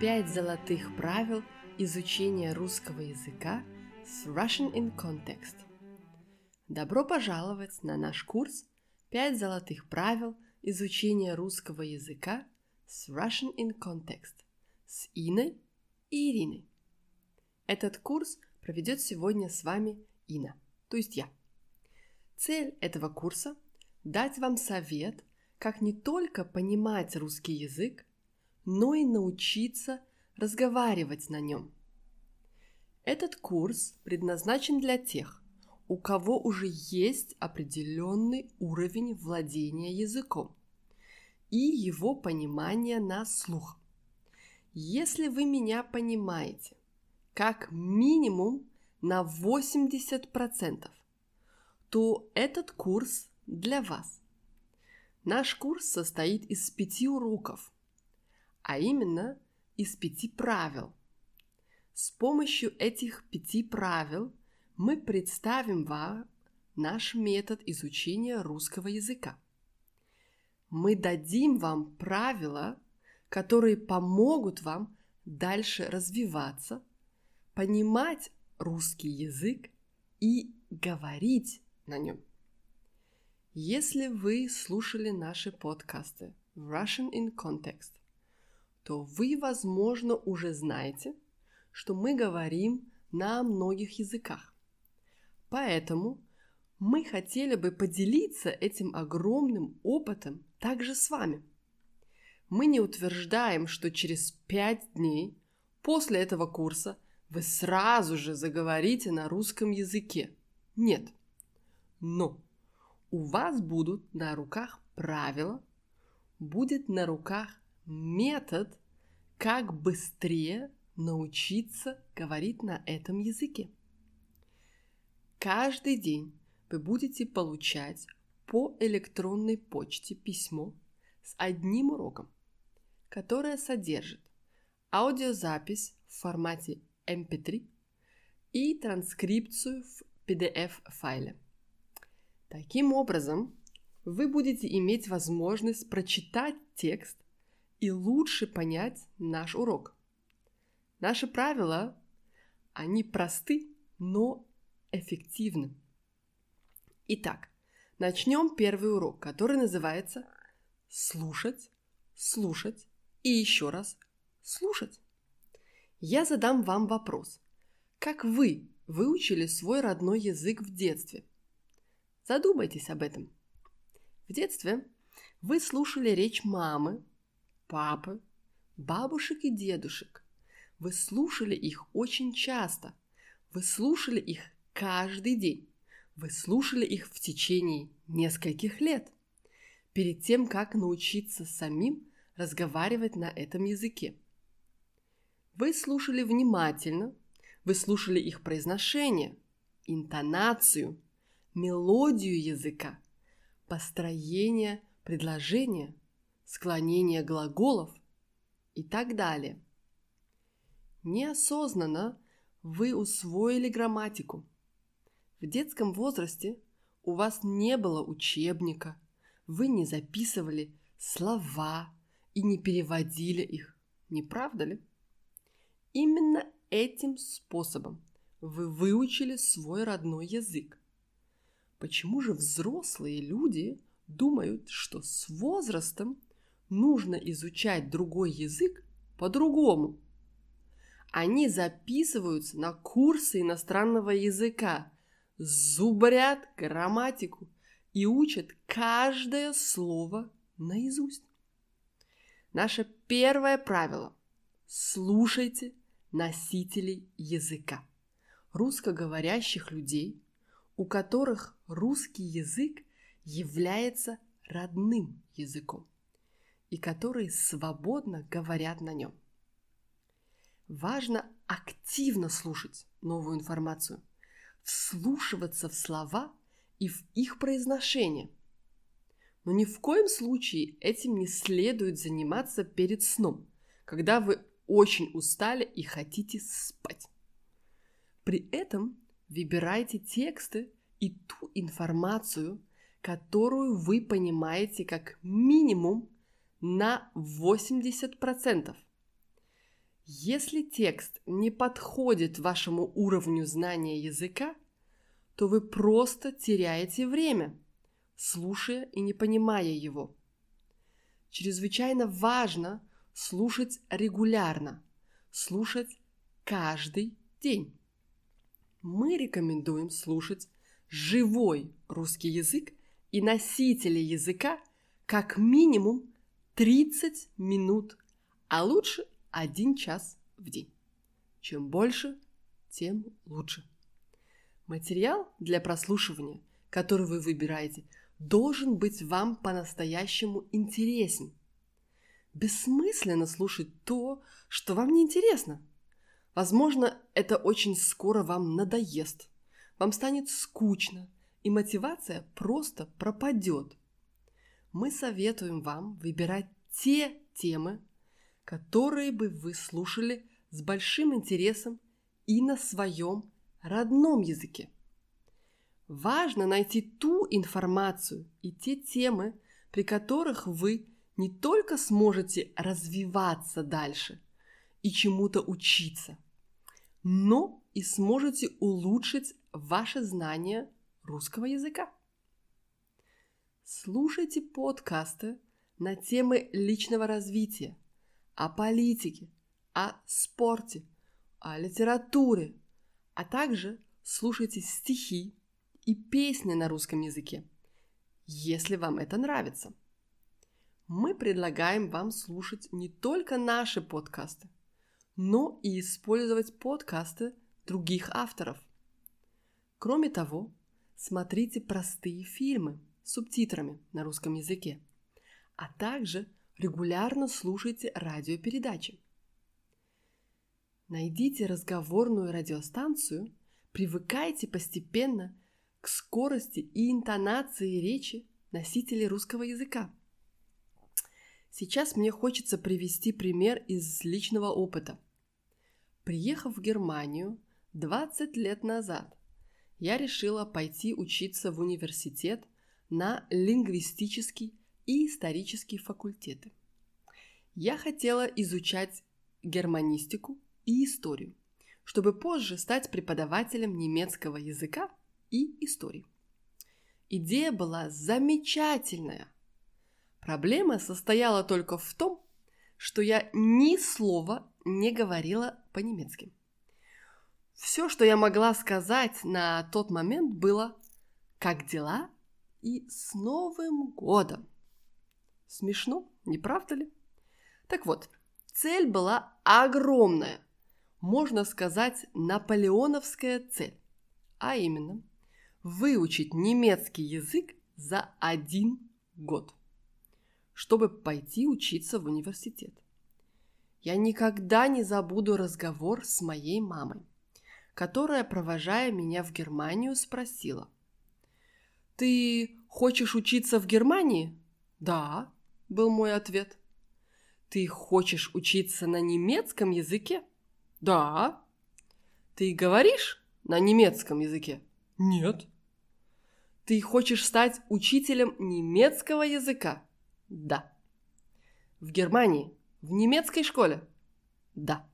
Пять золотых правил изучения русского языка с Russian in Context. Добро пожаловать на наш курс «Пять золотых правил изучения русского языка с Russian in Context» с Иной и Ириной. Этот курс проведет сегодня с вами Ина, то есть я. Цель этого курса – дать вам совет, как не только понимать русский язык, но и научиться разговаривать на нем. Этот курс предназначен для тех, у кого уже есть определенный уровень владения языком и его понимания на слух. Если вы меня понимаете, как минимум на 80%, то этот курс для вас. Наш курс состоит из пяти уроков – а именно из пяти правил. С помощью этих пяти правил мы представим вам наш метод изучения русского языка. Мы дадим вам правила, которые помогут вам дальше развиваться, понимать русский язык и говорить на нем. Если вы слушали наши подкасты Russian in Context то вы, возможно, уже знаете, что мы говорим на многих языках. Поэтому мы хотели бы поделиться этим огромным опытом также с вами. Мы не утверждаем, что через пять дней после этого курса вы сразу же заговорите на русском языке. Нет. Но у вас будут на руках правила, будет на руках метод, как быстрее научиться говорить на этом языке. Каждый день вы будете получать по электронной почте письмо с одним уроком, которое содержит аудиозапись в формате MP3 и транскрипцию в PDF-файле. Таким образом, вы будете иметь возможность прочитать текст и лучше понять наш урок. Наши правила, они просты, но эффективны. Итак, начнем первый урок, который называется «Слушать, слушать и еще раз слушать». Я задам вам вопрос. Как вы выучили свой родной язык в детстве? Задумайтесь об этом. В детстве вы слушали речь мамы, папы, бабушек и дедушек. Вы слушали их очень часто. Вы слушали их каждый день. Вы слушали их в течение нескольких лет. Перед тем, как научиться самим разговаривать на этом языке. Вы слушали внимательно, вы слушали их произношение, интонацию, мелодию языка, построение предложения – склонение глаголов и так далее. Неосознанно вы усвоили грамматику. В детском возрасте у вас не было учебника, вы не записывали слова и не переводили их, не правда ли? Именно этим способом вы выучили свой родной язык. Почему же взрослые люди думают, что с возрастом нужно изучать другой язык по-другому. Они записываются на курсы иностранного языка, зубрят грамматику и учат каждое слово наизусть. Наше первое правило – слушайте носителей языка, русскоговорящих людей, у которых русский язык является родным языком и которые свободно говорят на нем. Важно активно слушать новую информацию, вслушиваться в слова и в их произношение. Но ни в коем случае этим не следует заниматься перед сном, когда вы очень устали и хотите спать. При этом выбирайте тексты и ту информацию, которую вы понимаете как минимум на 80%. Если текст не подходит вашему уровню знания языка, то вы просто теряете время, слушая и не понимая его. Чрезвычайно важно слушать регулярно, слушать каждый день. Мы рекомендуем слушать живой русский язык и носители языка как минимум 30 минут, а лучше 1 час в день. Чем больше, тем лучше. Материал для прослушивания, который вы выбираете, должен быть вам по-настоящему интересен. Бессмысленно слушать то, что вам не интересно. Возможно, это очень скоро вам надоест. Вам станет скучно, и мотивация просто пропадет. Мы советуем вам выбирать те темы, которые бы вы слушали с большим интересом и на своем родном языке. Важно найти ту информацию и те темы, при которых вы не только сможете развиваться дальше и чему-то учиться, но и сможете улучшить ваше знание русского языка. Слушайте подкасты на темы личного развития – о политике, о спорте, о литературе, а также слушайте стихи и песни на русском языке, если вам это нравится. Мы предлагаем вам слушать не только наши подкасты, но и использовать подкасты других авторов. Кроме того, смотрите простые фильмы субтитрами на русском языке, а также регулярно слушайте радиопередачи. Найдите разговорную радиостанцию, привыкайте постепенно к скорости и интонации речи носителей русского языка. Сейчас мне хочется привести пример из личного опыта. Приехав в Германию 20 лет назад, я решила пойти учиться в университет на лингвистический и исторические факультеты. Я хотела изучать германистику и историю, чтобы позже стать преподавателем немецкого языка и истории. Идея была замечательная. Проблема состояла только в том, что я ни слова не говорила по-немецки. Все, что я могла сказать на тот момент, было «Как дела?» И «С Новым годом!» Смешно, не правда ли? Так вот, цель была огромная. Можно сказать, наполеоновская цель. А именно, выучить немецкий язык за один год, чтобы пойти учиться в университет. Я никогда не забуду разговор с моей мамой, которая, провожая меня в Германию, спросила. «Ты хочешь учиться в Германии?» «Да», был мой ответ. Ты хочешь учиться на немецком языке? Да. Ты говоришь на немецком языке? Нет. Ты хочешь стать учителем немецкого языка? Да. В Германии? В немецкой школе? Да.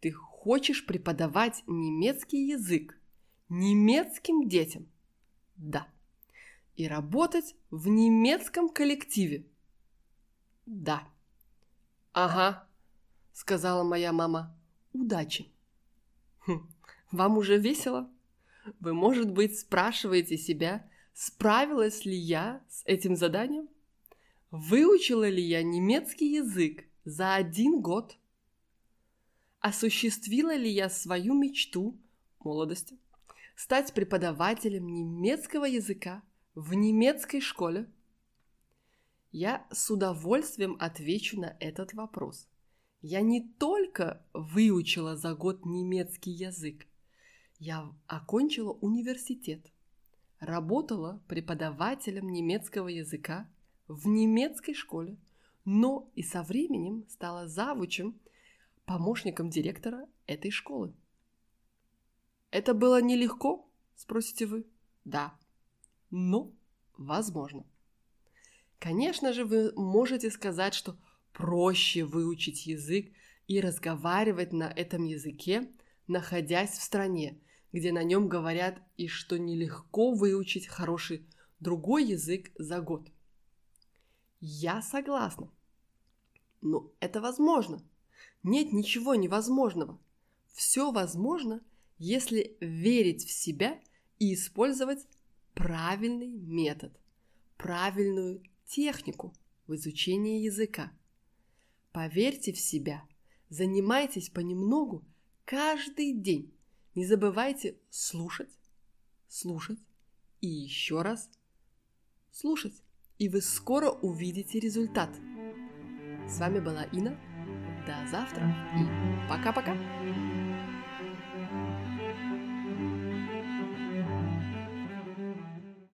Ты хочешь преподавать немецкий язык немецким детям? Да. И работать в немецком коллективе? Да. Ага, сказала моя мама. Удачи. Хм, вам уже весело? Вы, может быть, спрашиваете себя, справилась ли я с этим заданием? Выучила ли я немецкий язык за один год? Осуществила ли я свою мечту молодости стать преподавателем немецкого языка в немецкой школе? Я с удовольствием отвечу на этот вопрос. Я не только выучила за год немецкий язык, я окончила университет, работала преподавателем немецкого языка в немецкой школе, но и со временем стала завучем, помощником директора этой школы. Это было нелегко, спросите вы? Да, но возможно. Конечно же, вы можете сказать, что проще выучить язык и разговаривать на этом языке, находясь в стране, где на нем говорят и что нелегко выучить хороший другой язык за год. Я согласна. Но это возможно. Нет ничего невозможного. Все возможно, если верить в себя и использовать правильный метод, правильную технику в изучении языка. Поверьте в себя, занимайтесь понемногу каждый день. Не забывайте слушать, слушать и еще раз слушать. И вы скоро увидите результат. С вами была Ина. До завтра и пока-пока.